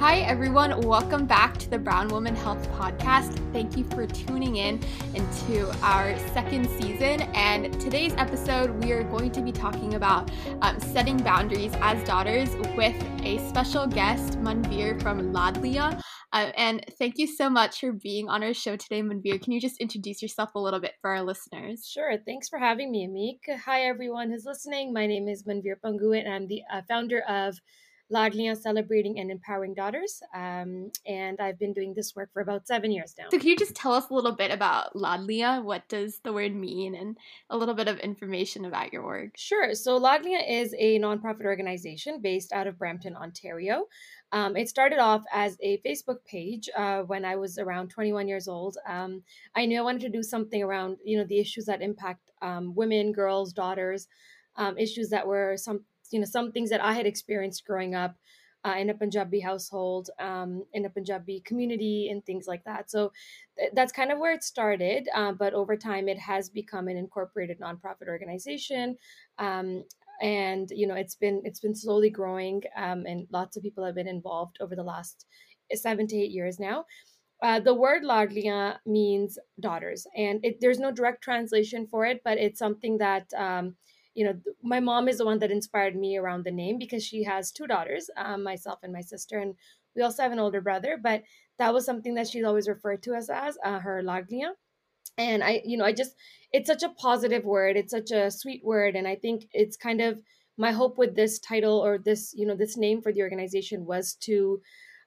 Hi, everyone. Welcome back to the Brown Woman Health Podcast. Thank you for tuning in into our second season. And today's episode, we are going to be talking about um, setting boundaries as daughters with a special guest, Manvir from Laadliyan. Uh, and thank you so much for being on our show today, Manvir. Can you just introduce yourself a little bit for our listeners? Sure. Thanks for having me, Amik. Hi, everyone who's listening. My name is Manvir Panguit, and I'm the uh, founder of Laadliyan Celebrating and Empowering Daughters. Um, and I've been doing this work for about seven years now. So, can you just tell us a little bit about Laadliyan? What does the word mean and a little bit of information about your work? Sure. So, Laadliyan is a nonprofit organization based out of Brampton, Ontario. Um, it started off as a Facebook page uh, when I was around 21 years old. Um, I knew I wanted to do something around, you know, the issues that impact um, women, girls, daughters, um, issues that were some you know some things that I had experienced growing up uh, in a Punjabi household, um, in a Punjabi community, and things like that. So th- that's kind of where it started. Uh, but over time, it has become an incorporated nonprofit organization, um, and you know it's been it's been slowly growing, um, and lots of people have been involved over the last seven to eight years now. Uh, the word Laadliyan means daughters, and it, there's no direct translation for it, but it's something that um, you know my mom is the one that inspired me around the name because she has two daughters um, myself and my sister and we also have an older brother but that was something that she's always referred to us as uh, her Ladliya and i you know i just it's such a positive word it's such a sweet word and i think it's kind of my hope with this title or this you know this name for the organization was to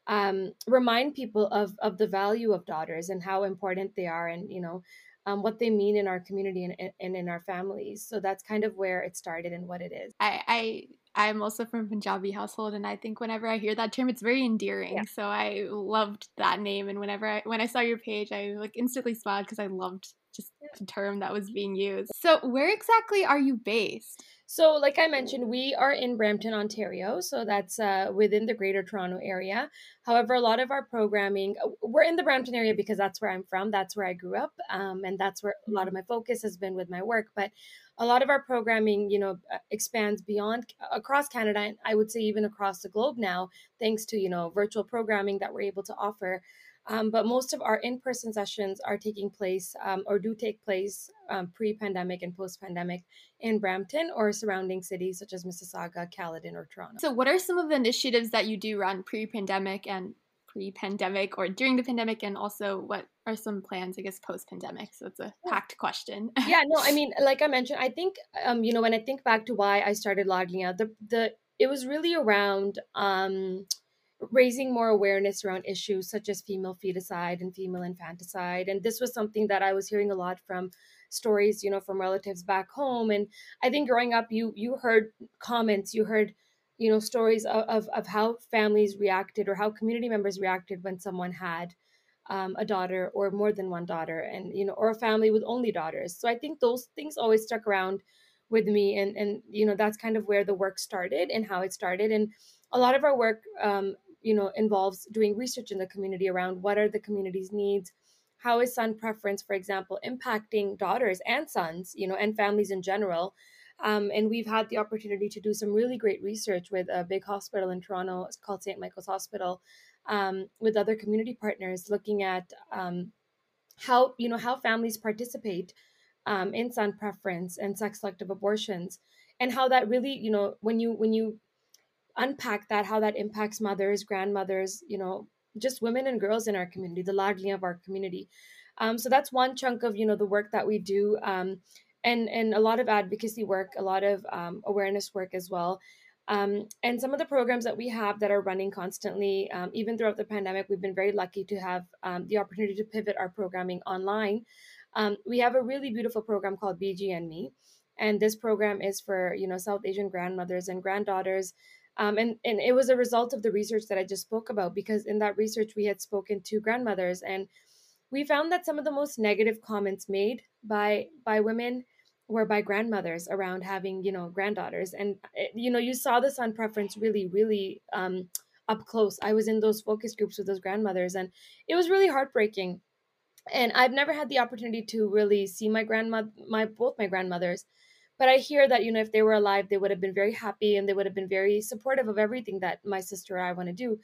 um, remind people of of the value of daughters and how important they are and you know um, what they mean in our community and, and in our families. So that's kind of where it started and what it is. I, I I'm also from Punjabi household, and I think whenever I hear that term, it's very endearing. Yeah. So I loved that name, and whenever I, when I saw your page, I like instantly smiled because I loved just the term that was being used. So where exactly are you based? So, like I mentioned, we are in Brampton, Ontario. So that's uh, within the Greater Toronto area. However, a lot of our programming, uh, we're in the Brampton area because that's where I'm from. That's where I grew up, um, and that's where a lot of my focus has been with my work. But a lot of our programming, you know, uh, expands beyond across Canada, and I would say even across the globe now, thanks to you know virtual programming that we're able to offer. Um, but most of our in person sessions are taking place um, or do take place um, pre pandemic and post pandemic in Brampton or surrounding cities such as Mississauga, Caledon, or Toronto. So, what are some of the initiatives that you do run pre pandemic and pre pandemic or during the pandemic? And also, what are some plans, I guess, post pandemic? So, it's a packed question. yeah, no, I mean, like I mentioned, I think, um, you know, when I think back to why I started Laadliyan, the, the, it was really around um, raising more awareness around issues such as female feticide and female infanticide. And this was something that i was hearing a lot from stories you know from relatives back home. And i think growing up you you heard comments you heard you know stories of, of, of how families reacted or how community members reacted when someone had um, a daughter or more than one daughter and you know or a family with only daughters. So i think those things always stuck around with me and and you know that's kind of where the work started and how it started. And a lot of our work um, you know involves doing research in the community around what are the community's needs? How is son preference for example impacting daughters and sons you know and families in general? Um, and we've had the opportunity to do some really great research with a big hospital in toronto it's called st michael's hospital um, with other community partners looking at um, how you know how families participate um, in son preference and sex selective abortions and how that really you know when you when you unpack that, how that impacts mothers, grandmothers, you know, just women and girls in our community, the Ladliya of our community. Um, so that's one chunk of you know the work that we do, um, and and a lot of advocacy work, a lot of um, awareness work as well. Um, and some of the programs that we have that are running constantly, um, even throughout the pandemic, we've been very lucky to have um, the opportunity to pivot our programming online. we have a really beautiful program called BG and Me, and this program is for you know South Asian grandmothers and granddaughters um, and, and it was a result of the research that I just spoke about because in that research we had spoken to grandmothers and we found that some of the most negative comments made by by women were by grandmothers around having you know granddaughters. And it, you know you saw this son preference really really um, up close. I was in those focus groups with those grandmothers and it was really heartbreaking. And i've never had the opportunity to really see my grandmother my both my grandmothers but I hear that, you know, if they were alive, they would have been very happy and they would have been very supportive of everything that my sister or I want to do.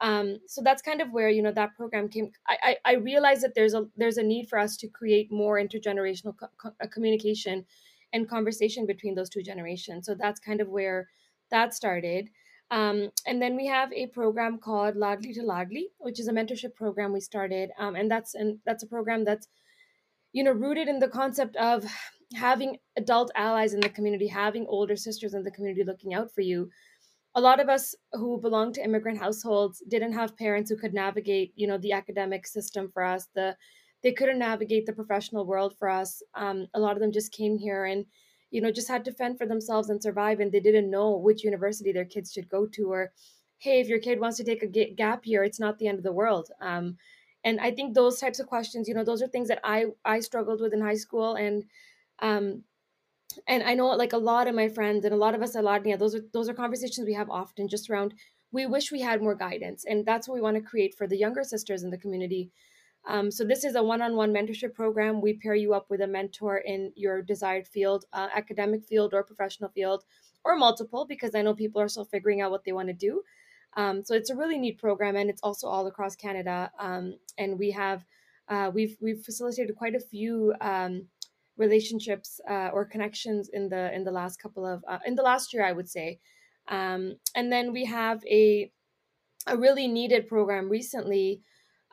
Um, so that's kind of where you know that program came. I, I, I realized that there's a there's a need for us to create more intergenerational co- uh, communication and conversation between those two generations. So that's kind of where that started. Um, and then we have a program called Ladli to Ladli, which is a mentorship program we started, um, and that's and that's a program that's you know rooted in the concept of having adult allies in the community, having older sisters in the community looking out for you. A lot of us who belong to immigrant households didn't have parents who could navigate, you know, the academic system for us. The they couldn't navigate the professional world for us. Um, a lot of them just came here and you know just had to fend for themselves and survive and they didn't know which university their kids should go to or hey if your kid wants to take a gap year it's not the end of the world um, and i think those types of questions you know those are things that i i struggled with in high school and um and i know like a lot of my friends and a lot of us a at Laadliyan, those are those are conversations we have often just around we wish we had more guidance and that's what we want to create for the younger sisters in the community um, so this is a one-on-one mentorship program. We pair you up with a mentor in your desired field, uh, academic field or professional field, or multiple, because I know people are still figuring out what they want to do. Um, so it's a really neat program, and it's also all across Canada. Um, and we have uh, we've we've facilitated quite a few um, relationships uh, or connections in the in the last couple of uh, in the last year, I would say. Um, and then we have a a really needed program recently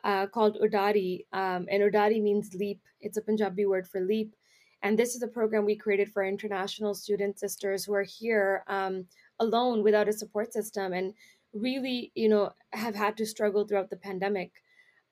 uh, called Udari. Um, and Udari means leap, it's a Punjabi word for leap. And this is a program we created for international student sisters who are here um, alone without a support system and really, you know, have had to struggle throughout the pandemic.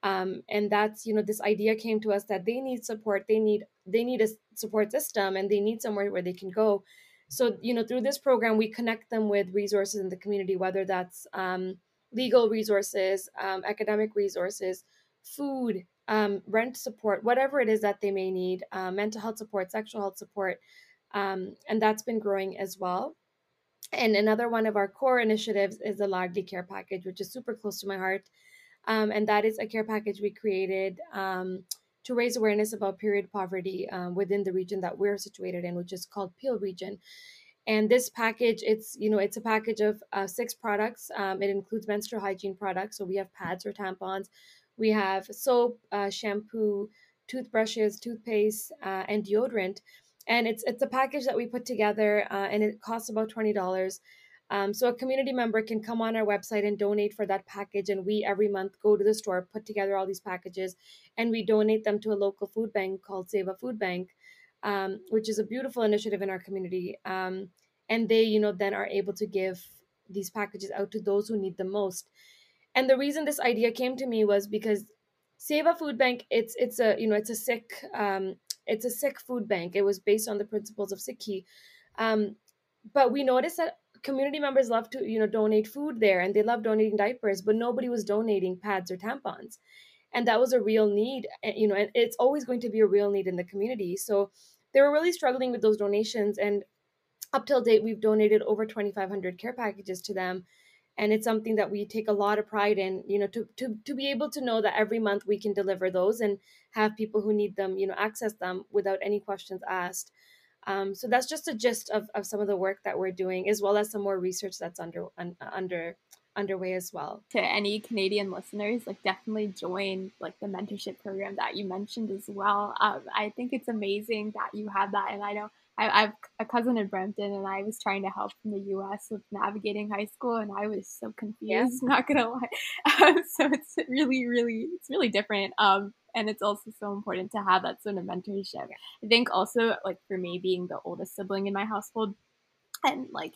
Um, and that's, you know, this idea came to us that they need support, they need they need a support system, and they need somewhere where they can go. So, you know, through this program, we connect them with resources in the community, whether that's um, legal resources, um, academic resources, food, um, rent support, whatever it is that they may need, uh, mental health support, sexual health support. Um, and that's been growing as well. And another one of our core initiatives is the Ladli Care Package, which is super close to my heart. Um, and that is a care package we created um, to raise awareness about period poverty um, within the region that we're situated in, which is called Peel Region. And this package it's you know it's a package of uh, six products. Um, it includes menstrual hygiene products. So we have pads or tampons. We have soap uh, shampoo toothbrushes toothpaste uh, and deodorant. And it's it's a package that we put together uh, and it costs about $20 um, so a community member can come on our website and donate for that package and we every month go to the store put together all these packages and we donate them to a local food bank called Seva food bank um, which is a beautiful initiative in our community. Um, and they, you know, then are able to give these packages out to those who need them most. And the reason this idea came to me was because Seva Food Bank, it's it's a you know it's a Sikh um, it's a Sikh food bank. It was based on the principles of Sikhi, um, but we noticed that community members love to you know donate food there and they love donating diapers, but nobody was donating pads or tampons. And that was a real need you know and it's always going to be a real need in the community. So they were really struggling with those donations and up till date we've donated over 2500 care packages to them. And it's something that we take a lot of pride in you know to, to to be able to know that every month we can deliver those and have people who need them you know access them without any questions asked um, so that's just a gist of, of some of the work that we're doing as well as some more research that's under un, under underway as well. To any Canadian listeners, like definitely join like the mentorship program that you mentioned as well. Um, I think it's amazing that you have that, and I know I, have a cousin in Brampton, and I was trying to help from the U.S. with navigating high school, and I was so confused. Yeah. Not gonna lie, um, so it's really, really, it's really different. Um, and it's also so important to have that sort of mentorship. I think also like for me being the oldest sibling in my household, and like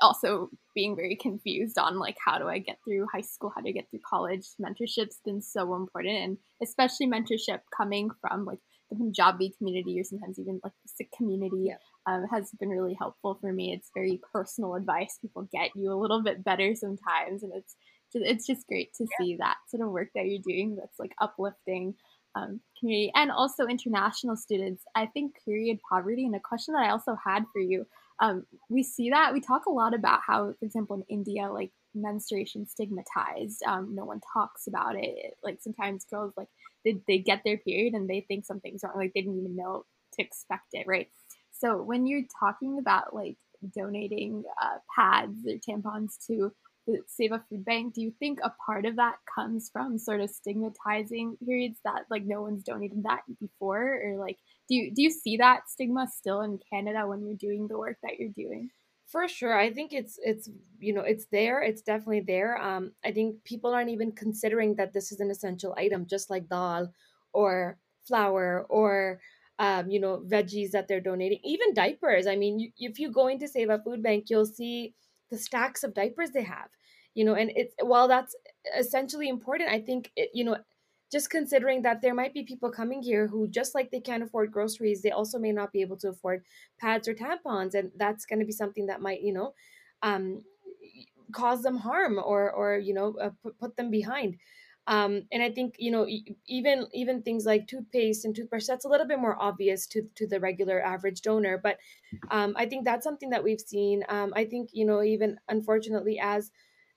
also being very confused on like how do I get through high school, how do I get through college. Mentorship's been so important, and especially mentorship coming from like the Punjabi community or sometimes even like the Sikh community yeah. um, has been really helpful for me. It's very personal advice. People get you a little bit better sometimes, and it's just, it's just great to yeah. see that sort of work that you're doing. That's like uplifting. Um, community and also international students. I think period poverty, and a question that I also had for you um, we see that we talk a lot about how, for example, in India, like menstruation stigmatized. Um, no one talks about it. Like sometimes girls like they, they get their period and they think something's wrong. Like they didn't even know to expect it, right? So when you're talking about like donating uh, pads or tampons to the Seva Food Bank, do you think a part of that comes from sort of stigmatizing periods that like no one's donated that before, or like do you do you see that stigma still in Canada when you're doing the work that you're doing? For sure. I think it's it's you know, it's there. It's definitely there. Um I think people aren't even considering that this is an essential item just like dal or flour or um, you know, veggies that they're donating, even diapers. I mean, you, if you go into Seva Food Bank, you'll see the stacks of diapers they have, you know, and it's while that's essentially important, I think, it, you know, just considering that there might be people coming here who just like they can't afford groceries they also may not be able to afford pads or tampons and that's going to be something that might you know um, cause them harm or or you know uh, put, put them behind. Um, and i think you know even even things like toothpaste and toothbrush that's a little bit more obvious to to the regular average donor but um, i think that's something that we've seen. Um, i think you know even unfortunately as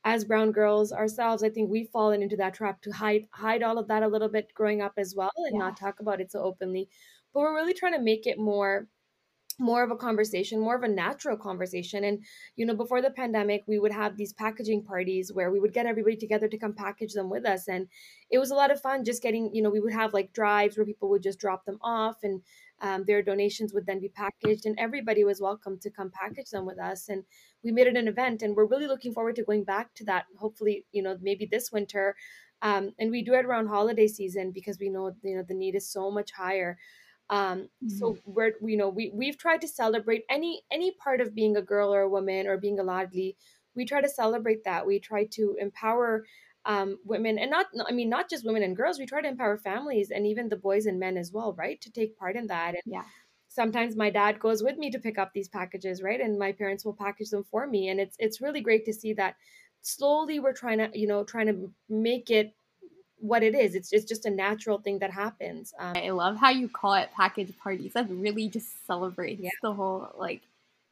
as brown girls ourselves, I think we've fallen into that trap to hide hide all of that a little bit growing up as well and yeah. not talk about it so openly. But we're really trying to make it more more of a conversation, more of a natural conversation. And, you know, before the pandemic, we would have these packaging parties where we would get everybody together to come package them with us. And it was a lot of fun just getting, you know, we would have like drives where people would just drop them off and um, their donations would then be packaged and everybody was welcome to come package them with us. And we made it an event and we're really looking forward to going back to that hopefully you know maybe this winter um, and we do it around holiday season because we know you know the need is so much higher um, mm-hmm. so we're you know we we've tried to celebrate any any part of being a girl or a woman or being a ladli we try to celebrate that. We try to empower um, women and not i mean not just women and girls we try to empower families and even the boys and men as well right to take part in that. And yeah. sometimes my dad goes with me to pick up these packages right and my parents will package them for me. And it's it's really great to see that slowly we're trying to you know trying to make it what it is it's, it's just a natural thing that happens um, i love how you call it package parties that really just celebrates yeah. the whole like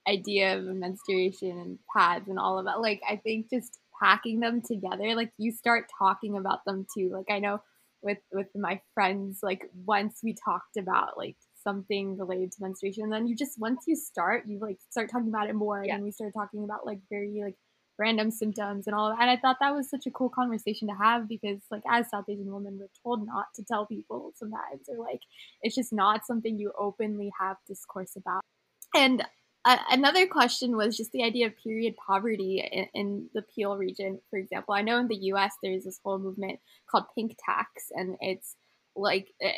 idea of menstruation and pads and all of that like i think just packing them together like you start talking about them too like i know with with my friends like once we talked about like something related to menstruation and then you just once you start you like start talking about it more yeah. and we start talking about like very like random symptoms and all that and i thought that was such a cool conversation to have because like as south asian women we're told not to tell people sometimes or like it's just not something you openly have discourse about and uh, another question was just the idea of period poverty in, in, the Peel region, for example. I know in the US there's this whole movement called pink tax, and it's like eh,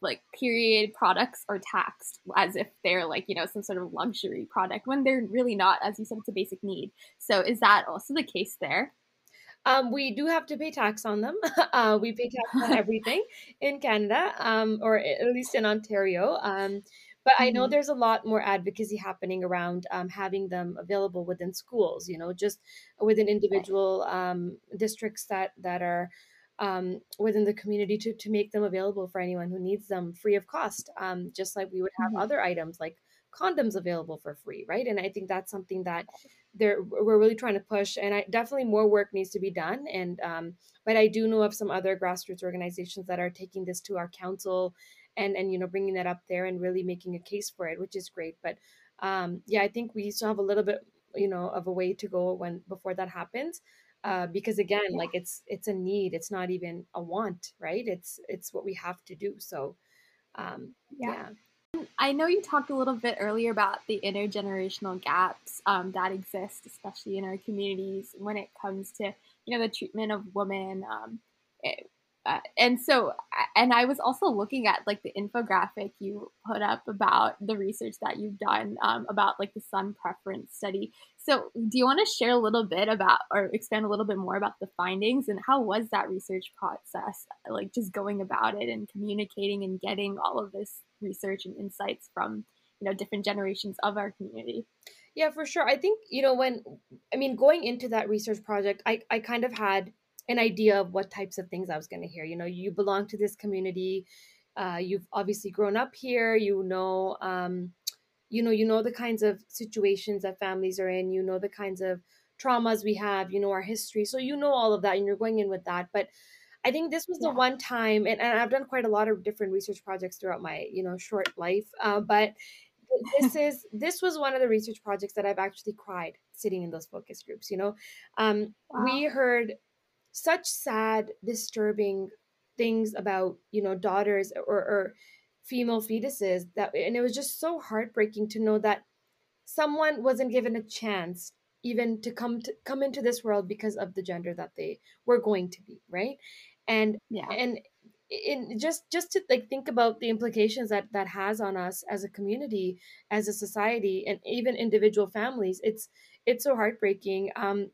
like period products are taxed as if they're like you know some sort of luxury product when they're really not as you said it's a basic need so is that also the case there um, we do have to pay tax on them. Uh, we pay tax on everything in Canada, um, or at least in Ontario. Um, but I know mm-hmm. there's a lot more advocacy happening around um, having them available within schools. You know, just within individual um, districts that that are um, within the community to, to make them available for anyone who needs them free of cost, um, just like we would have mm-hmm. other items like condoms available for free, right? And I think that's something that there we're really trying to push, and I definitely more work needs to be done. And um, but I do know of some other grassroots organizations that are taking this to our council, and and you know bringing that up there and really making a case for it, which is great. But um, yeah, I think we still have a little bit you know of a way to go when before that happens uh, because again like it's it's a need it's not even a want right it's it's what we have to do so um, yeah. yeah. I know you talked a little bit earlier about the intergenerational gaps um, that exist, especially in our communities, when it comes to you know the treatment of women. Um, it, uh, and so and i was also looking at like the infographic you put up about the research that you've done um, about like the son preference study so do you want to share a little bit about or expand a little bit more about the findings and how was that research process like just going about it and communicating and getting all of this research and insights from you know different generations of our community yeah for sure i think you know when i mean going into that research project i i kind of had an idea of what types of things I was going to hear. You know, you belong to this community. Uh, you've obviously grown up here. You know, um, you know, you know the kinds of situations that families are in. You know the kinds of traumas we have. You know our history, so you know all of that, and you're going in with that. But I think this was the one time, and, and I've done quite a lot of different research projects throughout my you know short life. Uh, but this is this was one of the research projects that I've actually cried sitting in those focus groups. You know, um, wow. we heard such sad, disturbing things about you know daughters or, or female fetuses that, and it was just so heartbreaking to know that someone wasn't given a chance even to come to come into this world because of the gender that they were going to be right? And yeah. and in just just to like think about the implications that that has on us as a community as a society and even individual families it's it's so heartbreaking. Um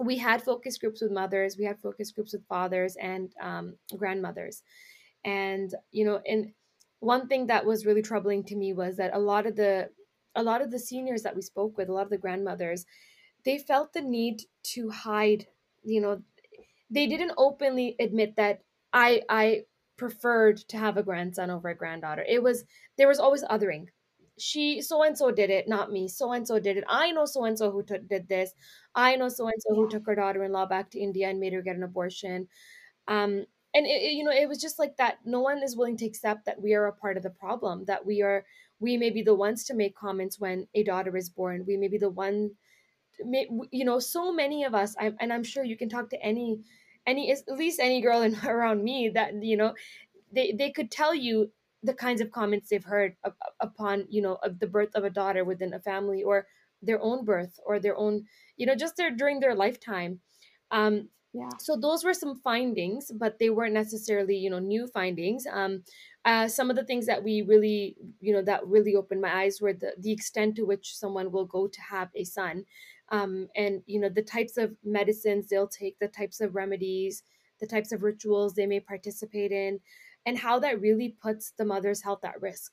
we had focus groups with mothers we had focus groups with fathers and um, grandmothers. And you know and one thing that was really troubling to me was that a lot of the a lot of the seniors that we spoke with a lot of the grandmothers they felt the need to hide you know they didn't openly admit that i i preferred to have a grandson over a granddaughter. It was there was always othering. She so and so did it not me. So and so did it. I know so and so who t- did this. I know so and so who took her daughter-in-law back to india and made her get an abortion. Um and it, it, you know it was just like that no one is willing to accept that we are a part of the problem that we are we may be the ones to make comments when a daughter is born. We may be the one may, you know so many of us I, and i'm sure you can talk to any any at least any girl in, around me that you know they they could tell you the kinds of comments they've heard upon you know of the birth of a daughter within a family or their own birth or their own you know just their during their lifetime. Um yeah. So those were some findings but they weren't necessarily you know new findings. Um uh, some of the things that we really you know that really opened my eyes were the, the extent to which someone will go to have a son. Um, and you know the types of medicines they'll take the types of remedies the types of rituals they may participate in and how that really puts the mother's health at risk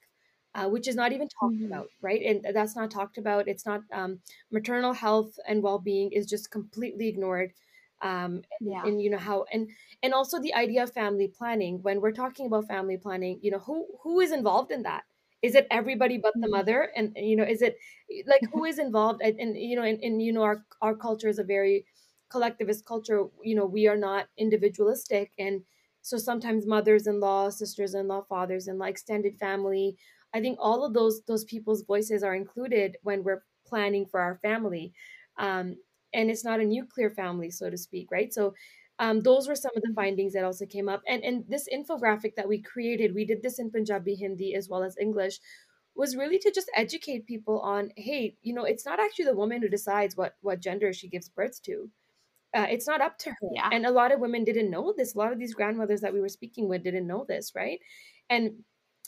uh, which is not even talked mm-hmm. about right? And that's not talked about. It's not um, maternal health and well-being is just completely ignored um, yeah. and, and you know how and and also the idea of family planning when we're talking about family planning you know who who is involved in that? Is it everybody but the mm-hmm. mother? And you know is it like who is involved? And, and you know and, and you know our our culture is a very collectivist culture. You know we are not individualistic and so sometimes mothers-in-law sisters-in-law fathers-in-law extended family i think all of those those people's voices are included when we're planning for our family. Um, and it's not a nuclear family so to speak right so um, those were some of the mm-hmm. findings that also came up and and this infographic that we created we did this in punjabi hindi as well as english was really to just educate people on hey you know it's not actually the woman who decides what what gender she gives birth to uh, it's not up to her yeah. and a lot of women didn't know this a lot of these grandmothers that we were speaking with didn't know this right and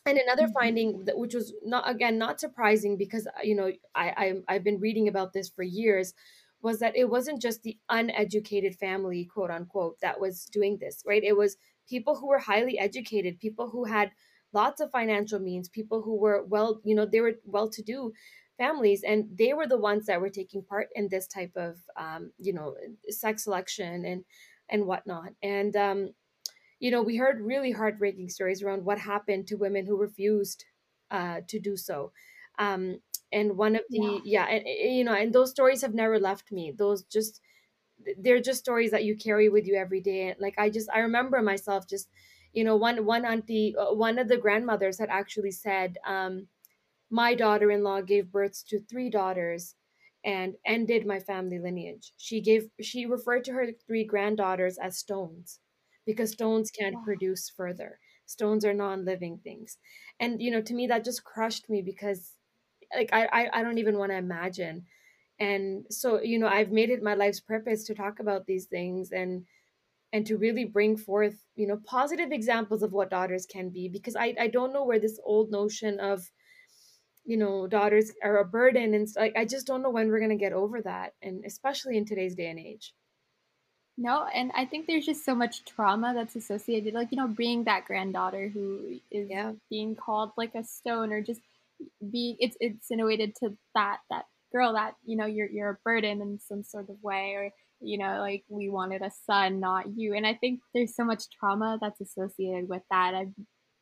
and another mm-hmm. finding that which was not again not surprising because you know I, I i've been reading about this for years was that it wasn't just the uneducated family, quote unquote, that was doing this, right? It was people who were highly educated, people who had lots of financial means, people who were well, you know, they were well to do families, and they were the ones that were taking part in this type of, um, you know, sex selection and and whatnot. And um, you know, we heard really heartbreaking stories around what happened to women who refused uh, to do so. Um, and one of the yeah. yeah, and eh, you know and those stories have never left me those just they're just stories that you carry with you every day like i just i remember myself just you know one one auntie uh, one of the grandmothers had actually said um my daughter-in-law gave birth to three daughters and ended my family lineage she gave she referred to her three granddaughters as stones because stones can't wow. produce further stones are non-living things and you know to me that just crushed me because like I, I, I don't even want to imagine. And so, you know, I've made it my life's purpose to talk about these things and and to really bring forth, you know, positive examples of what daughters can be because I, I don't know where this old notion of you know daughters are a burden and like i just don't know when we're going to get over that and especially in today's day and age no, and I think there's just so much trauma that's associated, like you know, being that granddaughter who is yeah. being called like a stone, or just be it's insinuated to that that girl that you know you're you're a burden in some sort of way or you know like we wanted a son not you. And i think there's so much trauma that's associated with that. I've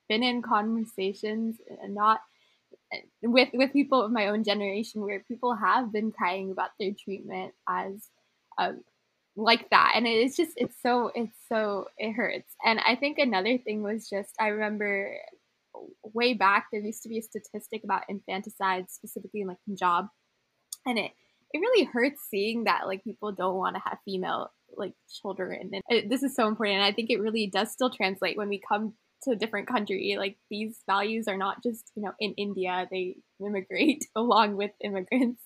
been in conversations and not with with people of my own generation where people have been crying about their treatment as um, like that. And it's just it's so it's so it hurts. And i think another thing was just i remember way back there used to be a statistic about infanticide specifically in like punjab. And it it really hurts seeing that like people don't want to have female like children. And it, this is so important. And i think it really does still translate when we come to a different country. Like these values are not just you know in india. They immigrate along with immigrants.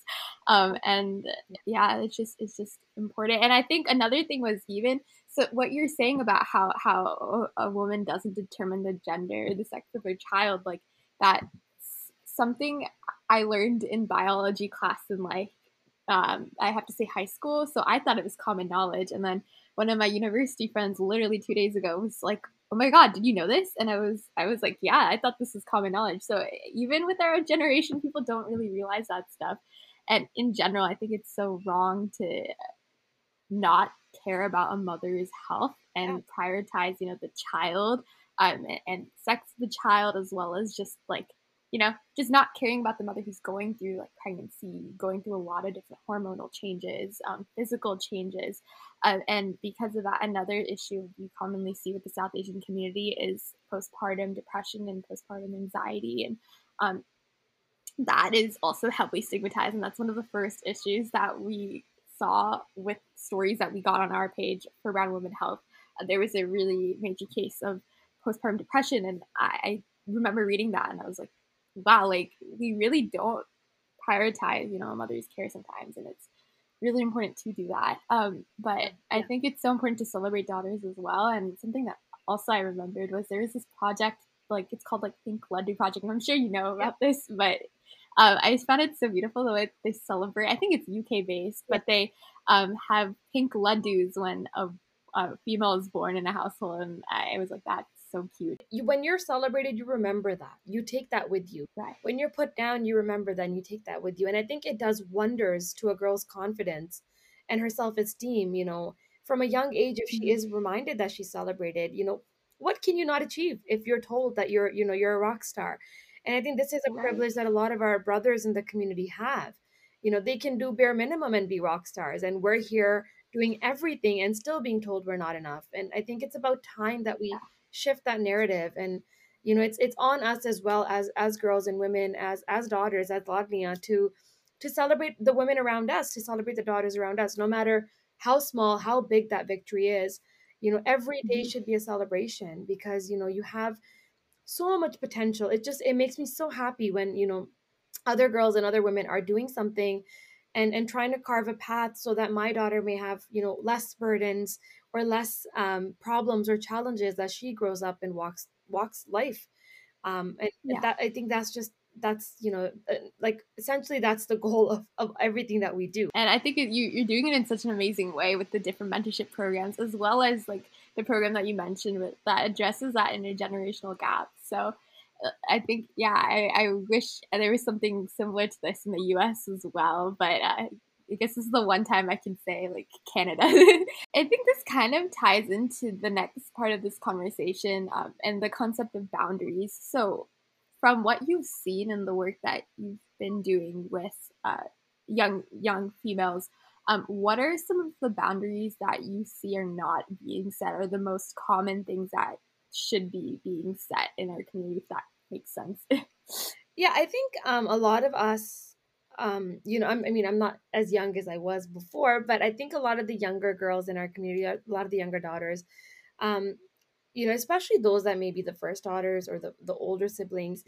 Um and yeah it's just it's just important. And i think another thing was even so what you're saying about how how a woman doesn't determine the gender the sex of her child like that something i learned in biology class in like um, I have to say high school. So I thought it was common knowledge. And then one of my university friends literally two days ago was like, Oh my God, did you know this? And I was, I was like, yeah, I thought this was common knowledge. So even with our generation, people don't really realize that stuff. And in general, I think it's so wrong to not care about a mother's health and prioritize, you know, the child um, and sex of the child as well as just like you know, just not caring about the mother who's going through like pregnancy, going through a lot of different hormonal changes, um, physical changes. Uh, and because of that, another issue we commonly see with the South Asian community is postpartum depression and postpartum anxiety. And um, that is also heavily stigmatized. And that's one of the first issues that we saw with stories that we got on our page for Brown Women Health. Uh, there was a really major case of postpartum depression. And I, I remember reading that and I was like, wow, like we really don't prioritize, you know, a mother's care sometimes, and it's really important to do that. Um, but yeah. I think it's so important to celebrate daughters as well. And something that also I remembered was there was this project, like it's called like Pink Laddu Project, and I'm sure you know about yeah. this, but um, I just found it so beautiful the way they celebrate. I think it's UK based, but they um, have pink laddus when a, a, female is born in a household, and I was like, that's so cute. You, when you're celebrated, you remember that. You take that with you. Right. When you're put down, you remember that and you take that with you. And I think it does wonders to a girl's confidence and her self esteem. You know, from a young age, if she mm-hmm. is reminded that she's celebrated, you know, what can you not achieve if you're told that you're, you know, you're a rock star? And I think this is a right. privilege that a lot of our brothers in the community have. You know, they can do bare minimum and be rock stars. And we're here doing everything and still being told we're not enough. And I think it's about time that we shift that narrative and you know it's it's on us as well as as girls and women as as daughters as Ladliyan to to celebrate the women around us to celebrate the daughters around us no matter how small how big that victory is you know every day mm-hmm. should be a celebration because you know you have so much potential. It just it makes me so happy when you know other girls and other women are doing something and and trying to carve a path so that my daughter may have you know less burdens or less um, problems or challenges as she grows up and walks walks life. Um, and yeah. that i think that's just that's you know uh, like essentially that's the goal of, of everything that we do. And i think it, you, you're doing it in such an amazing way with the different mentorship programs as well as like the program that you mentioned with, that addresses that intergenerational gap so uh, I think, yeah, I, I wish there was something similar to this in the US as well. But uh, I guess this is the one time I can say like Canada. I think this kind of ties into the next part of this conversation um, and the concept of boundaries. So, from what you've seen in the work that you've been doing with uh, young young females, um, what are some of the boundaries that you see are not being set, or the most common things that should be being set in our community? If that makes sense. yeah, I think um, a lot of us um, you know, I'm, i mean, I'm not as young as I was before, but I think a lot of the younger girls in our community, a lot of the younger daughters, um, you know, especially those that may be the first daughters or the, the older siblings,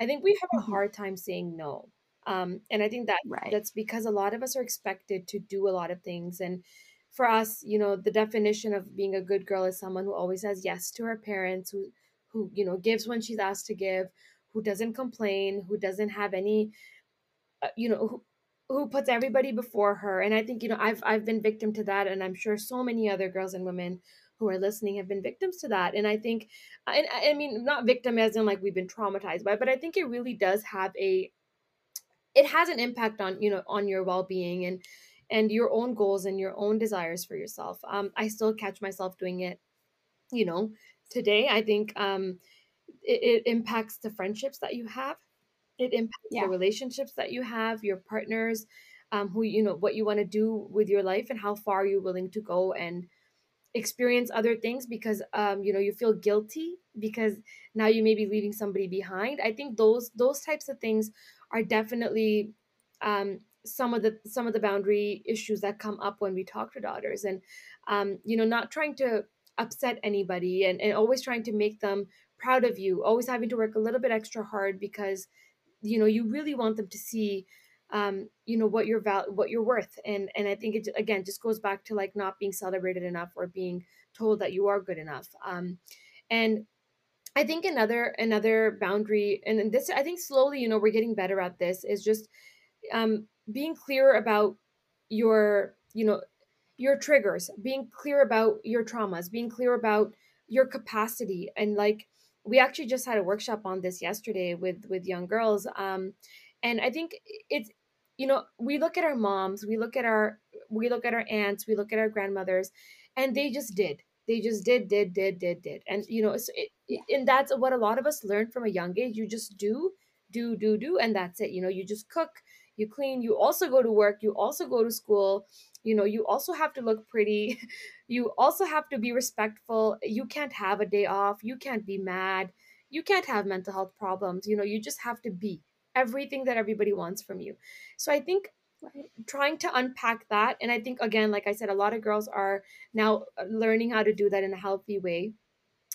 I think we have a mm-hmm. hard time saying no. Um, and I think that right. that's because a lot of us are expected to do a lot of things. And for us, you know, the definition of being a good girl is someone who always says yes to her parents, who, who, you know, gives when she's asked to give, who doesn't complain, who doesn't have any uh, you know who, who puts everybody before her and i think you know i've i've been victim to that and i'm sure so many other girls and women who are listening have been victims to that and i think and i mean not victim as in like we've been traumatized by it, but i think it really does have a it has an impact on you know on your well-being and and your own goals and your own desires for yourself. Um i still catch myself doing it you know today. I think um it, it impacts the friendships that you have. It impacts yeah. the relationships that you have your partners um, who you know what you want to do with your life and how far you're willing to go and experience other things because um, you know you feel guilty because now you may be leaving somebody behind. I think those those types of things are definitely um, some of the some of the boundary issues that come up when we talk to daughters and um, you know not trying to upset anybody and, and always trying to make them proud of you always having to work a little bit extra hard because you know you really want them to see um, you know what you're val- what you're worth. And and i think it again just goes back to like not being celebrated enough or being told that you are good enough. Um, and i think another another boundary and this i think slowly you know we're getting better at this is just um, being clear about your you know your triggers being clear about your traumas being clear about your capacity and like we actually just had a workshop on this yesterday with with young girls um and i think it's you know we look at our moms we look at our we look at our aunts we look at our grandmothers and they just did they just did did did did did. And you know so it, yeah. and that's what a lot of us learn from a young age. You just do do do do and that's it. You know you just cook you clean you also go to work you also go to school. You know you also have to look pretty. You also have to be respectful. You can't have a day off. You can't be mad. You can't have mental health problems. You know you just have to be everything that everybody wants from you. So i think trying to unpack that. And i think again like i said a lot of girls are now uh, learning how to do that in a healthy way.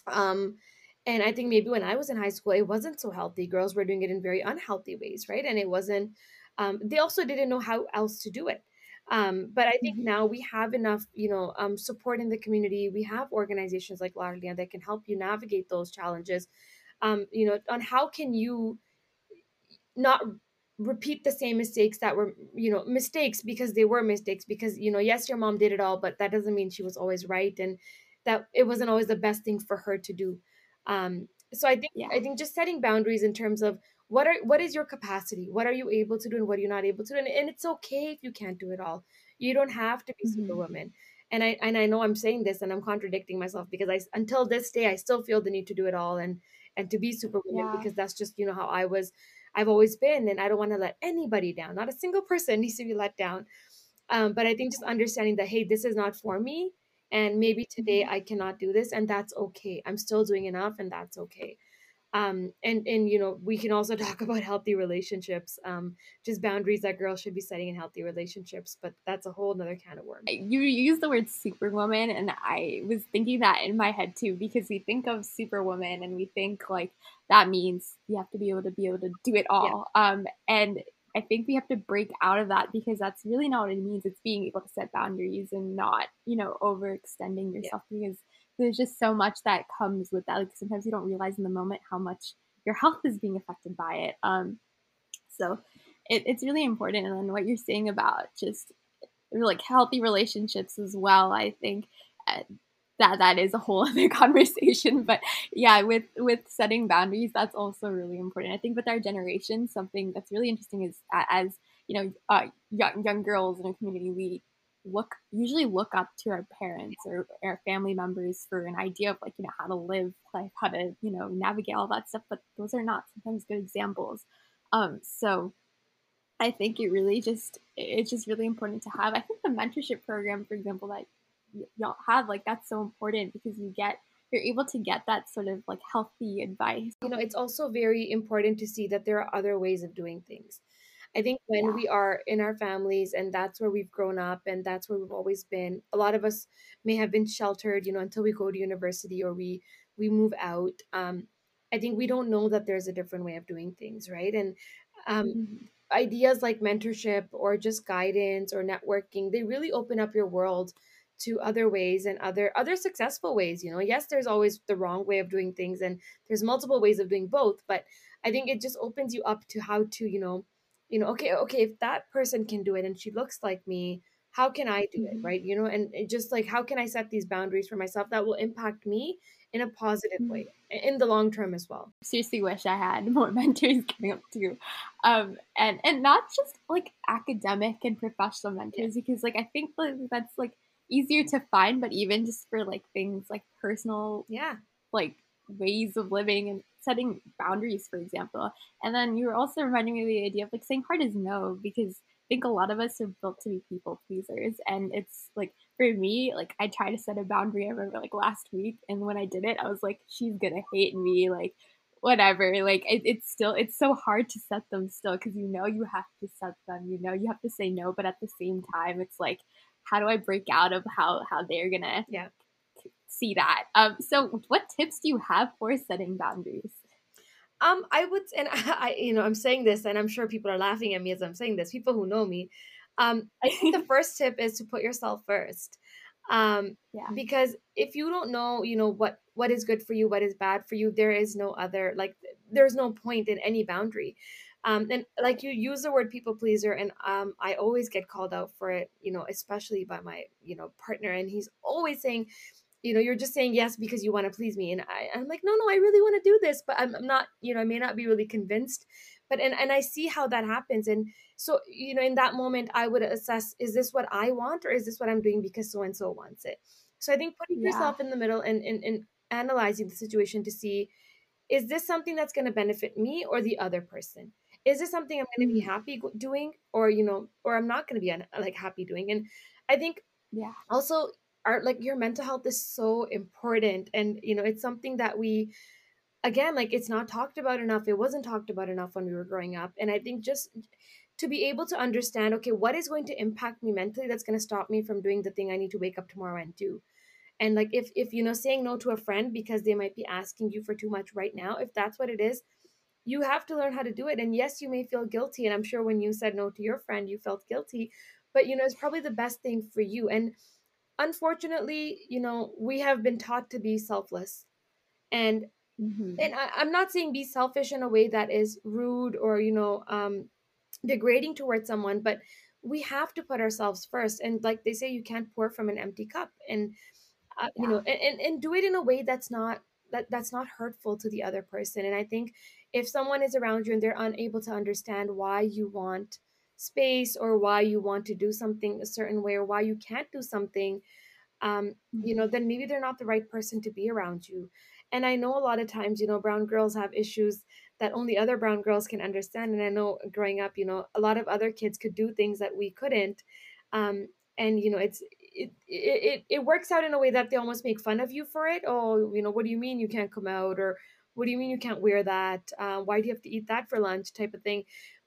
Um and i think maybe when i was in high school it wasn't so healthy. Girls were doing it in very unhealthy ways right? And it wasn't um, they also didn't know how else to do it. Um, but i think mm-hmm. now we have enough you know um, support in the community. We have organizations like Laadliyan that can help you navigate those challenges. Um, you know on how can you not repeat the same mistakes that were you know mistakes because they were mistakes because you know yes your mom did it all but that doesn't mean she was always right and that it wasn't always the best thing for her to do um so i think yeah. i think just setting boundaries in terms of what are what is your capacity what are you able to do and what are you not able to do and, and it's okay if you can't do it all you don't have to be mm-hmm. superwoman and i and i know i'm saying this and i'm contradicting myself because i until this day i still feel the need to do it all and and to be superwoman yeah. because that's just you know how i was i've always been and i don't want to let anybody down not a single person needs to be let down. Um, but i think just understanding that hey this is not for me and maybe today mm-hmm. i cannot do this and that's okay. I'm still doing enough and that's okay um, and and you know we can also talk about healthy relationships um, just boundaries that girls should be setting in healthy relationships but that's a whole another can of worms you use the word superwoman and i was thinking that in my head too because we think of superwoman and we think like that means you have to be able to be able to do it all yeah. um, and I think we have to break out of that because that's really not what it means. It's being able to set boundaries and not, you know, overextending yourself yeah. because there's just so much that comes with that. Like sometimes you don't realize in the moment how much your health is being affected by it. Um, so it, it's really important. And then what you're saying about just like healthy relationships as well, I think uh, that that is a whole other conversation. But yeah, with with setting boundaries, that's also really important. I think with our generation, something that's really interesting is as you know, uh, young young girls in a community, we look usually look up to our parents or our family members for an idea of like you know how to live life how to you know navigate all that stuff but those are not sometimes good examples. Um so i think it really just it's just really important to have i think the mentorship program for example that y'all have like that's so important because you get you're able to get that sort of like healthy advice. You know it's also very important to see that there are other ways of doing things I think when yeah. we are in our families and that's where we've grown up and that's where we've always been, a lot of us may have been sheltered, you know, until we go to university or we we move out. Um, I think we don't know that there's a different way of doing things, right? And um, mm-hmm. ideas like mentorship or just guidance or networking, they really open up your world to other ways and other other successful ways you know yes there's always the wrong way of doing things and there's multiple ways of doing both but i think it just opens you up to how to you know you know okay okay if that person can do it and she looks like me how can i do it mm-hmm. right you know and just like how can i set these boundaries for myself that will impact me in a positive mm-hmm. way in the long term as well seriously wish i had more mentors coming up too um and and not just like academic and professional mentors yeah. because like i think like that's like easier to find but even just for like things like personal yeah like ways of living and setting boundaries, for example. And then you were also reminding me of the idea of like saying hard is no, because I think a lot of us are built to be people pleasers. And it's like for me, like I try to set a boundary. I remember like last week, and when I did it, I was like, she's gonna hate me. Like whatever like it, it's still it's so hard to set them still because you know you have to set them you know you have to say no but at the same time it's like how do i break out of how how they're gonna yeah see that. Um so what tips do you have for setting boundaries? Um i would and i you know i'm saying this and i'm sure people are laughing at me as i'm saying this people who know me. Um i think the first tip is to put yourself first. Um yeah. because if you don't know you know what what is good for you what is bad for you there is no other like there's no point in any boundary. Um and like you use the word people pleaser and um i always get called out for it you know especially by my you know partner and he's always saying you know you're just saying yes because you want to please me and I, i'm like no no i really want to do this but I'm, I'm not you know i may not be really convinced but and, and i see how that happens and so you know in that moment i would assess is this what i want or is this what i'm doing because so and so wants it so i think putting yeah. yourself in the middle and, and and analyzing the situation to see is this something that's going to benefit me or the other person is this something i'm going to be mm-hmm. happy doing or you know or i'm not going to be like happy doing and i think yeah also our like your mental health is so important and you know it's something that we again like it's not talked about enough it wasn't talked about enough when we were growing up and i think just to be able to understand okay what is going to impact me mentally that's going to stop me from doing the thing i need to wake up tomorrow and do? And like if if you know saying no to a friend because they might be asking you for too much right now if that's what it is you have to learn how to do it and yes you may feel guilty and i'm sure when you said no to your friend you felt guilty but you know it's probably the best thing for you and unfortunately you know we have been taught to be selfless and mm-hmm. and I, am not saying be selfish in a way that is rude or you know um degrading towards someone but we have to put ourselves first and like they say you can't pour from an empty cup and uh, yeah. you know and, and and do it in a way that's not that that's not hurtful to the other person and i think if someone is around you and they're unable to understand why you want space or why you want to do something a certain way or why you can't do something um, you know mm-hmm. then maybe they're not the right person to be around you. And i know a lot of times you know brown girls have issues that only other brown girls can understand and i know growing up you know a lot of other kids could do things that we couldn't um, and you know it's it, it it works out in a way that they almost make fun of you for it. Oh you know what do you mean you can't come out? or what do you mean you can't wear that? Uh, why do you have to eat that for lunch? type of thing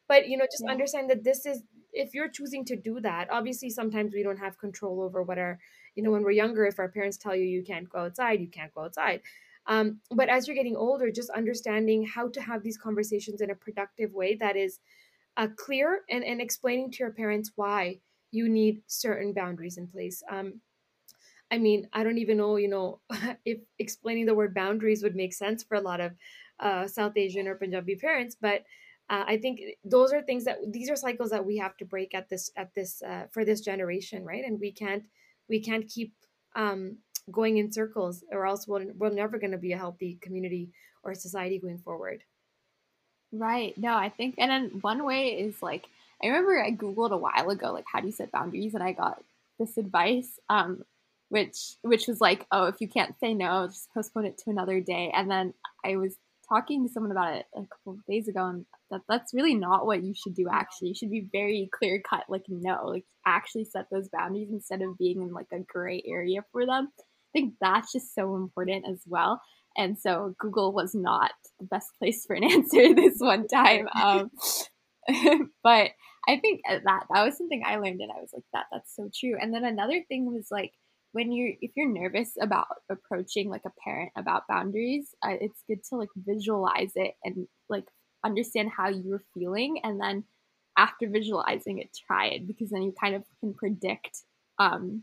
but you know just yeah. understand that this is if you're choosing to do that obviously sometimes we don't have control over what our you know when we're younger if our parents tell you you can't go outside you can't go outside um, but as you're getting older just understanding how to have these conversations in a productive way that is uh, clear and, and explaining to your parents why you need certain boundaries in place um, i mean i don't even know you know if explaining the word boundaries would make sense for a lot of uh, south asian or punjabi parents but uh, i think those are things that these are cycles that we have to break at this at this uh, for this generation right? And we can't we can't keep um, going in circles or else we're, we're never going to be a healthy community or society going forward. Right. No i think and then one way is like i remember i googled a while ago like how do you set boundaries? And i got this advice um, which which was like oh if you can't say no just postpone it to another day. And then i was talking to someone about it a couple of days ago and that that's really not what you should do actually. You should be very clear cut like no like actually set those boundaries instead of being in like a gray area for them. I think that's just so important as well. And so google was not the best place for an answer this one time um, but i think that that was something i learned and i was like that that's so true. And then another thing was like when you're if you're nervous about approaching like a parent about boundaries uh, it's good to like visualize it and like understand how you're feeling and then after visualizing it try it because then you kind of can predict um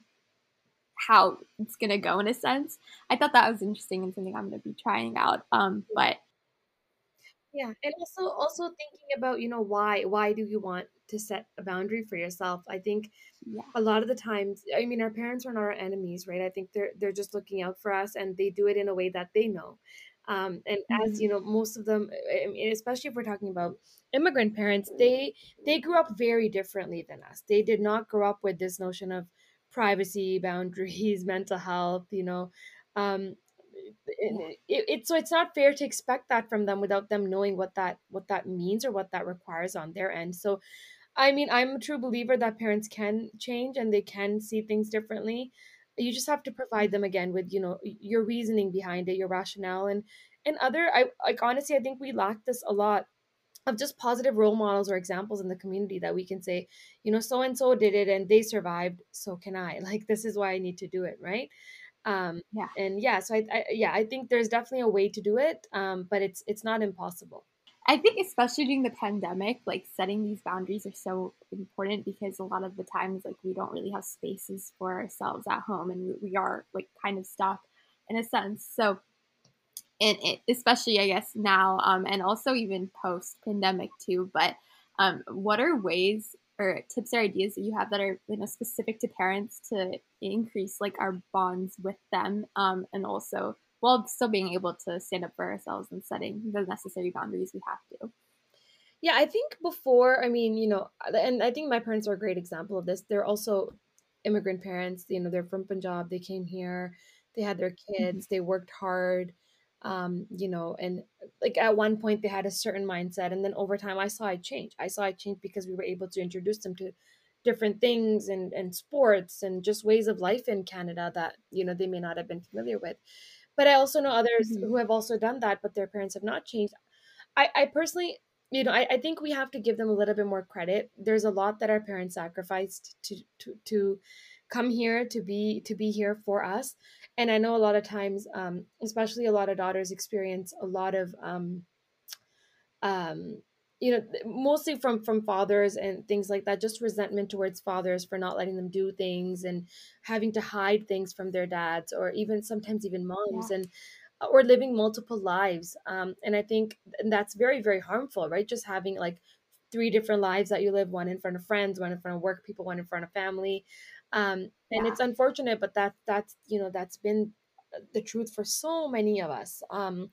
how it's going to go in a sense. I thought that was interesting and something i'm going to be trying out um but yeah and also also thinking about you know why why do you want to set a boundary for yourself? I think yeah. a lot of the times i mean our parents are not our enemies right? I think they're they're just looking out for us and they do it in a way that they know. Um, and mm-hmm. as you know most of them I mean, especially if we're talking about immigrant parents they they grew up very differently than us. They did not grow up with this notion of privacy boundaries mental health you know? Um, it, it, it, so it's not fair to expect that from them without them knowing what that what that means or what that requires on their end. So i mean i'm a true believer that parents can change and they can see things differently. You just have to provide them again with you know your reasoning behind it your rationale and and other i like honestly i think we lack this a lot of just positive role models or examples in the community that we can say you know so and so did it and they survived so can i. Like this is why i need to do it right um yeah and yeah so I, I yeah i think there's definitely a way to do it um but it's it's not impossible I think especially during the pandemic, like setting these boundaries are so important because a lot of the times like we don't really have spaces for ourselves at home and we are like kind of stuck in a sense. So and it, especially I guess now um, and also even post pandemic too. But um, what are ways or tips or ideas that you have that are you know specific to parents to increase like our bonds with them um, and also while still being able to stand up for ourselves and setting the necessary boundaries we have to. Yeah, I think before, I mean, you know, and I think my parents are a great example of this. They're also immigrant parents, you know, they're from Punjab, they came here, they had their mm-hmm. kids, mm-hmm. they worked hard, um, you know, and like at one point they had a certain mindset, and then over time I saw it change. I saw it change because we were able to introduce them to different things and and sports and just ways of life in Canada that you know they may not have been familiar with. But I also know others mm-hmm. who have also done that, but their parents have not changed. I, I personally, you know, I, I think we have to give them a little bit more credit. There's a lot that our parents sacrificed to to to come here to be to be here for us. And I know a lot of times, um, especially a lot of daughters experience a lot of um, um, you know mostly from from fathers and things like that just resentment towards fathers for not letting them do things and having to hide things from their dads or even sometimes even moms yeah. and uh, or living multiple lives um, and i think that's very very harmful right just having like three different lives that you live one in front of friends one in front of work people one in front of family um, and yeah. it's unfortunate but that that's you know that's been the truth for so many of us um,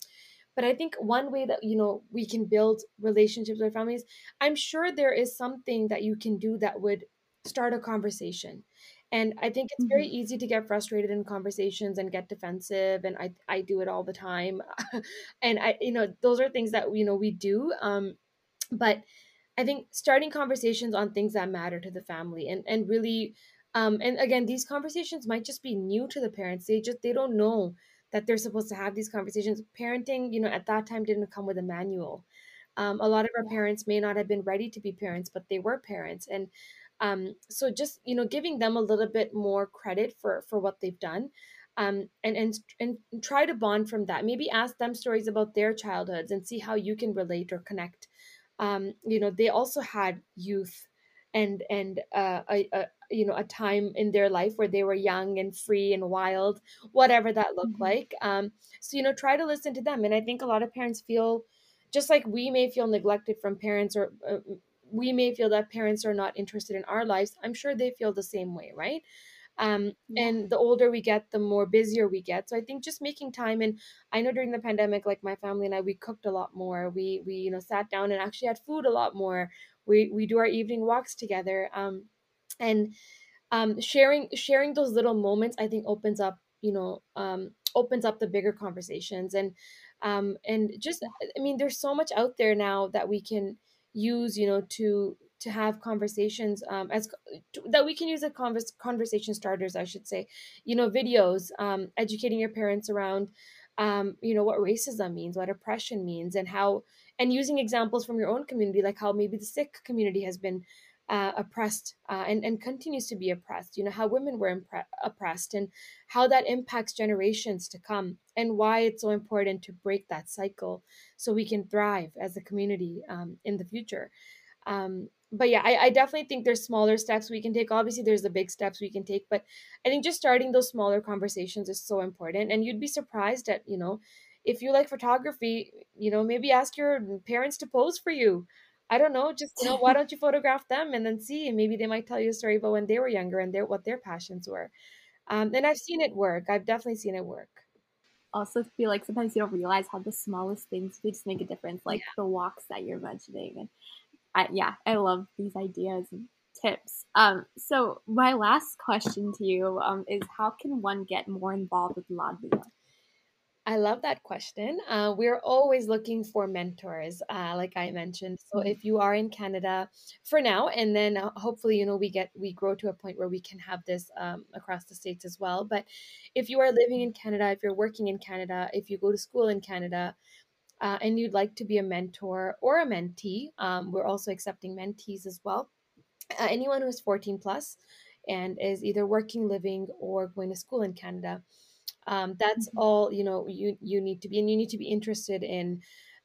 but I think one way that, you know, we can build relationships with families, I'm sure there is something that you can do that would start a conversation. And I think it's very mm-hmm. easy to get frustrated in conversations and get defensive. And I, I do it all the time. and I, you know, those are things that, you know, we do. Um, but I think starting conversations on things that matter to the family and, and really, um, and again, these conversations might just be new to the parents. They just, they don't know that they're supposed to have these conversations. Parenting, you know, at that time didn't come with a manual. Um, a lot of our parents may not have been ready to be parents, but they were parents, and um, so just you know, giving them a little bit more credit for for what they've done, um, and and and try to bond from that. Maybe ask them stories about their childhoods and see how you can relate or connect. Um, you know, they also had youth and and uh, a, a you know a time in their life where they were young and free and wild whatever that looked mm-hmm. like um so you know try to listen to them and i think a lot of parents feel just like we may feel neglected from parents or uh, we may feel that parents are not interested in our lives i'm sure they feel the same way right um, yeah. and the older we get the more busier we get so i think just making time and i know during the pandemic like my family and i we cooked a lot more we we you know sat down and actually had food a lot more we we do our evening walks together um, and um, sharing sharing those little moments i think opens up you know um, opens up the bigger conversations and um, and just i mean there's so much out there now that we can use you know to to have conversations um, as that we can use as convers- conversation starters i should say. You know videos um, educating your parents around um, you know what racism means what oppression means and how and using examples from your own community like how maybe the sikh community has been uh, oppressed uh, and, and continues to be oppressed. You know how women were impre- oppressed and how that impacts generations to come and why it's so important to break that cycle so we can thrive as a community um, in the future. Um, but yeah I, I definitely think there's smaller steps we can take. Obviously there's the big steps we can take but i think just starting those smaller conversations is so important. And you'd be surprised at you know if you like photography you know maybe ask your parents to pose for you I don't know, just you know, why don't you photograph them and then see? Maybe they might tell you a story about when they were younger and their what their passions were. Um, and I've seen it work. I've definitely seen it work. Also, feel like sometimes you don't realize how the smallest things they just make a difference, like yeah. the walks that you're mentioning. And I, yeah, I love these ideas and tips. Um, so my last question to you um, is, how can one get more involved with Laadliyan? I love that question. Uh, we're always looking for mentors, uh, like I mentioned. So Mm-hmm. if you are in Canada for now, and then uh, hopefully, you know, we get we grow to a point where we can have this um, across the states as well. But if you are living in Canada, if you're working in Canada, if you go to school in Canada, uh, and you'd like to be a mentor or a mentee, um, we're also accepting mentees as well. Uh, anyone who's 14 plus and is either working, living, or going to school in Canada um, that's Mhm. all you know you you need to be and you need to be interested in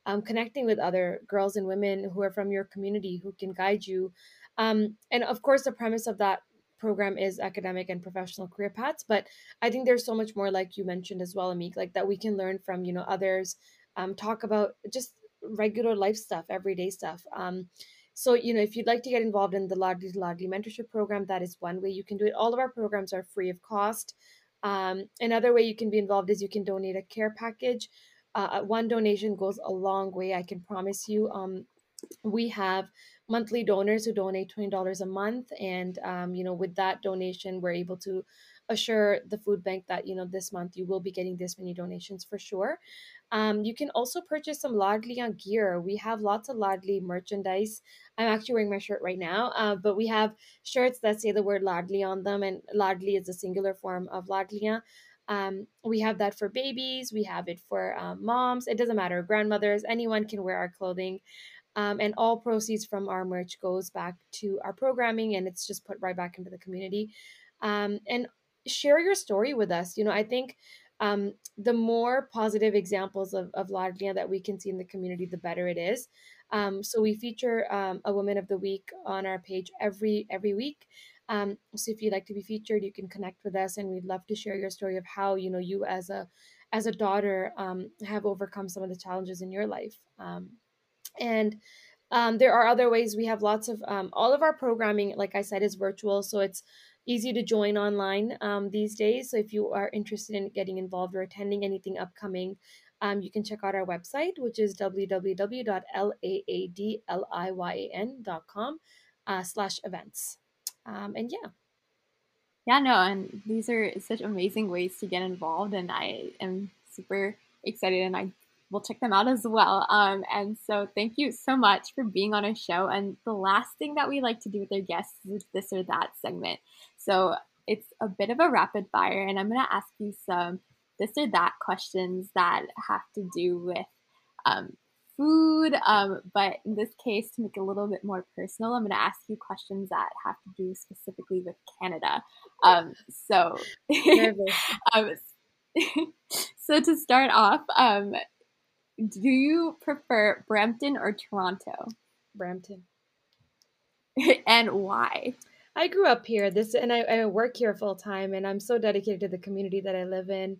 um, connecting with other girls and women who are from your community who can guide you. Um, and of course the premise of that program is academic and professional career paths but i think there's so much more like you mentioned as well amik like that we can learn from you know others um, talk about just regular life stuff everyday stuff. Um, so you know if you'd like to get involved in the Ladli to mentorship program that is one way you can do it. All of our programs are free of cost um, another way you can be involved is you can donate a care package. Uh, one donation goes a long way, I can promise you. Um, we have monthly donors who donate $20 a month and um, you know with that donation we're able to assure the food bank that you know this month you will be getting this many donations for sure um, you can also purchase some Laadliyan gear. We have lots of Ladli merchandise. I'm actually wearing my shirt right now, uh, but we have shirts that say the word Ladli on them, and Ladli is a singular form of Laadliyan. Um, we have that for babies. We have it for um, moms. It doesn't matter. Grandmothers, anyone can wear our clothing. Um, and all proceeds from our merch goes back to our programming and it's just put right back into the community. Um, and share your story with us. You know, I think um, the more positive examples of, of Laadliyan that we can see in the community, the better it is. Um, so we feature um, a woman of the week on our page every every week. Um, so if you'd like to be featured, you can connect with us, and we'd love to share your story of how you know you as a as a daughter um, have overcome some of the challenges in your life. Um, and um, there are other ways. We have lots of um, all of our programming, like I said, is virtual, so it's easy to join online um, these days. So if you are interested in getting involved or attending anything upcoming, um, you can check out our website, which is www.laadliyan.com uh, slash events. Um, and yeah. Yeah, no, and these are such amazing ways to get involved, and I am super excited, and I will check them out as well. Um, and so, thank you so much for being on our show. And the last thing that we like to do with our guests is this or that segment. So it's a bit of a rapid fire, and I'm going to ask you some this or that questions that have to do with um, food. Um, but in this case, to make it a little bit more personal, I'm going to ask you questions that have to do specifically with Canada. Um, so, um, so to start off, um, do you prefer Brampton or Toronto? Brampton. and why? I grew up here. This and I, I work here full time, and I'm so dedicated to the community that I live in.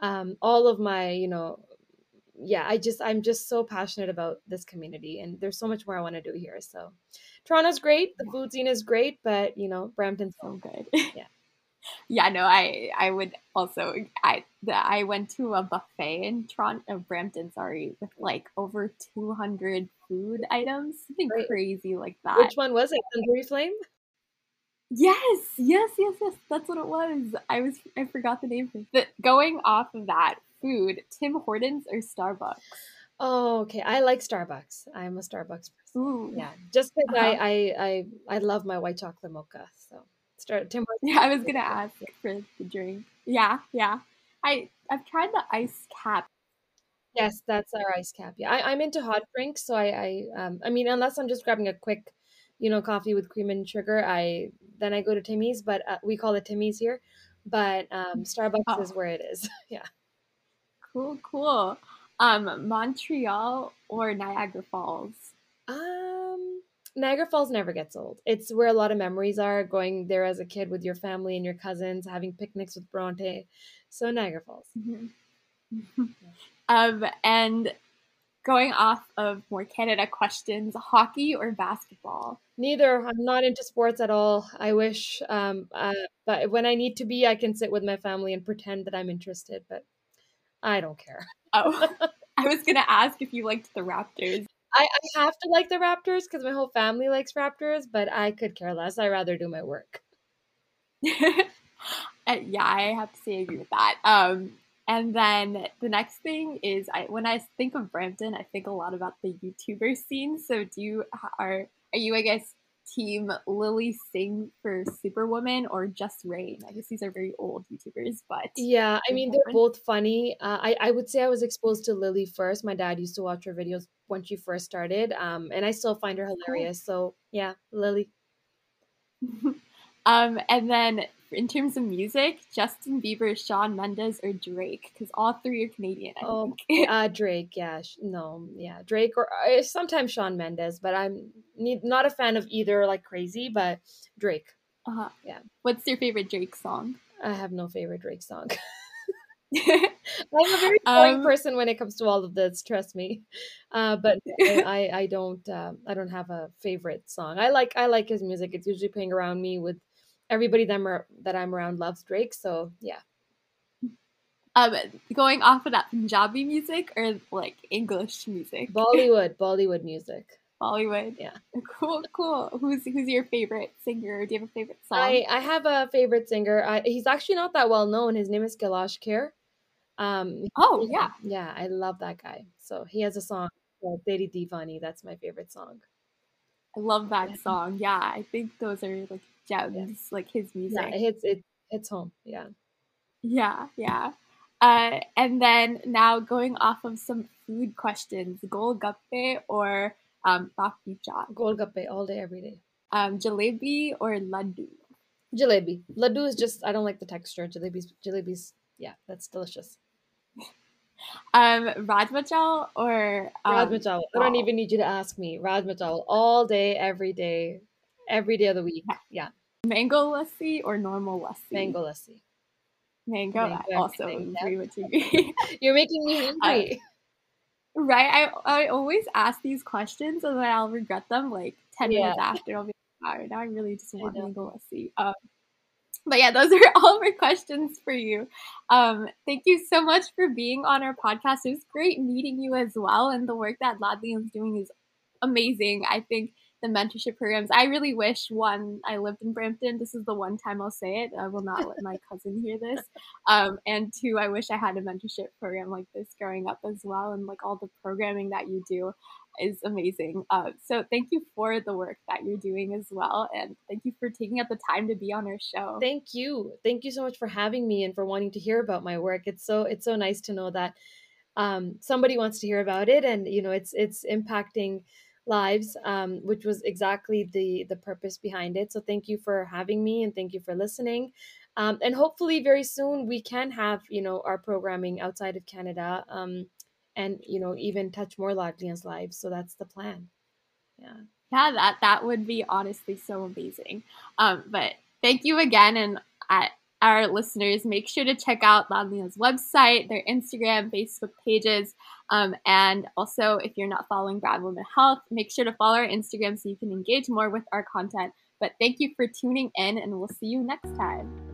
Um, all of my, you know, yeah, I just I'm just so passionate about this community, and there's so much more I want to do here. So, Toronto's great. The food scene is great, but you know, Brampton's so good. Yeah. Yeah, no, I I would also I the, I went to a buffet in Toronto, uh, Brampton, sorry, with like over 200 food items, something Great. crazy like that. Which one was it? Thundery Flame? Yes, yes, yes, yes. That's what it was. I was I forgot the name. But going off of that, food, Tim Hortons or Starbucks? Oh, okay. I like Starbucks. I'm a Starbucks person. Ooh. Yeah, just because Uh-huh. I, I I I love my white chocolate mocha. So, start Tim. Hortons. Yeah, I was gonna ask for the drink. Yeah, yeah. I I've tried the ice cap. Yes, that's our ice cap. Yeah, I, I'm into hot drinks, so I, I, um, I mean, unless I'm just grabbing a quick, you know, coffee with cream and sugar, I then I go to Timmy's, but uh, we call it Timmy's here. But um, Starbucks Oh. is where it is. yeah. Cool, cool. Um, Montreal or Niagara Falls? Um, Niagara Falls never gets old. It's where a lot of memories are. Going there as a kid with your family and your cousins, having picnics with Bronte. So Niagara Falls. um, and going off of more Canada questions, hockey or basketball? Neither. I'm not into sports at all. I wish, um, uh, but when I need to be, I can sit with my family and pretend that I'm interested. But I don't care. Oh, I was gonna ask if you liked the Raptors. I, I have to like the Raptors because my whole family likes Raptors, but I could care less. I rather do my work. Yeah, I have to say I agree with that. Um, and then the next thing is, I when I think of Brampton, I think a lot about the YouTuber scene. So do you are are you I guess team Lilly Singh for Superwoman or JusReign? I guess these are very old YouTubers, but yeah, I mean they're both funny. Uh, I I would say I was exposed to Lilly first. My dad used to watch her videos when she first started, um, and I still find her hilarious. So yeah, Lilly. um, and then in terms of music, Justin Bieber, Shawn Mendes, or Drake? Because all three are Canadian. I oh, uh, Drake. Yeah, no, yeah, Drake or uh, sometimes Shawn Mendes, but I'm not a fan of either like crazy. But Drake. Uh huh. Yeah. What's your favorite Drake song? I have no favorite Drake song. I'm a very boring um, person when it comes to all of this. Trust me, uh, but I, I, I don't uh, I don't have a favorite song. I like I like his music. It's usually playing around me with everybody that I'm, that I'm around loves Drake. So yeah. Um, going off of that Punjabi music or like English music? Bollywood, Bollywood music. Bollywood. Yeah. Cool, cool. Who's who's your favorite singer? Do you have a favorite song? I, I have a favorite singer. I, he's actually not that well known. His name is Kailash Kher. Um, oh yeah, yeah, I love that guy. So he has a song called "Teri Divani." That's my favorite song. I love that song. Yeah, I think those are like gems, yeah. like his music. Yeah, it hits it hits home. Yeah. Yeah, yeah. Uh, and then now going off of some food questions, golgappe or um, papri? Golgappe all day, every day. Um, jalebi or laddu? Jalebi. Laddu is just I don't like the texture. Jalebi's jalebi's yeah, that's delicious. um, Rajma chawal or um, Rajma chawal. I don't even need you to ask me. Rajma chawal all day, every day, every day of the week. Yeah. Mango lassi or normal lassi? Mango lassi. Mango, Mango I also agree with you. You're making me hungry. Uh, right? I I always ask these questions and then I'll regret them like 10 yeah. minutes after. I'll be like, oh, now I really just want mango lassi. Um, but yeah, those are all my questions for you. Um, thank you so much for being on our podcast. It was great meeting you as well. And the work that Ladli is doing is amazing. I think the mentorship programs. I really wish one, I lived in Brampton. This is the one time I'll say it. I will not let my cousin hear this. Um, and two, I wish I had a mentorship program like this growing up as well. And like all the programming that you do is amazing. Uh, so thank you for the work that you're doing as well. And thank you for taking out the time to be on our show. Thank you. Thank you so much for having me and for wanting to hear about my work. It's so, it's so nice to know that um, somebody wants to hear about it and, you know, it's, it's impacting lives um, which was exactly the the purpose behind it. So thank you for having me and thank you for listening. Um, and hopefully very soon we can have you know our programming outside of canada um, and you know even touch more Laadliyan lives. So that's the plan. Yeah. Yeah that that would be honestly so amazing. Um, but thank you again and I, our listeners, make sure to check out Laadliyan's website, their Instagram, Facebook pages, um, and also if you're not following Brown Women Health, make sure to follow our Instagram so you can engage more with our content. But thank you for tuning in, and we'll see you next time.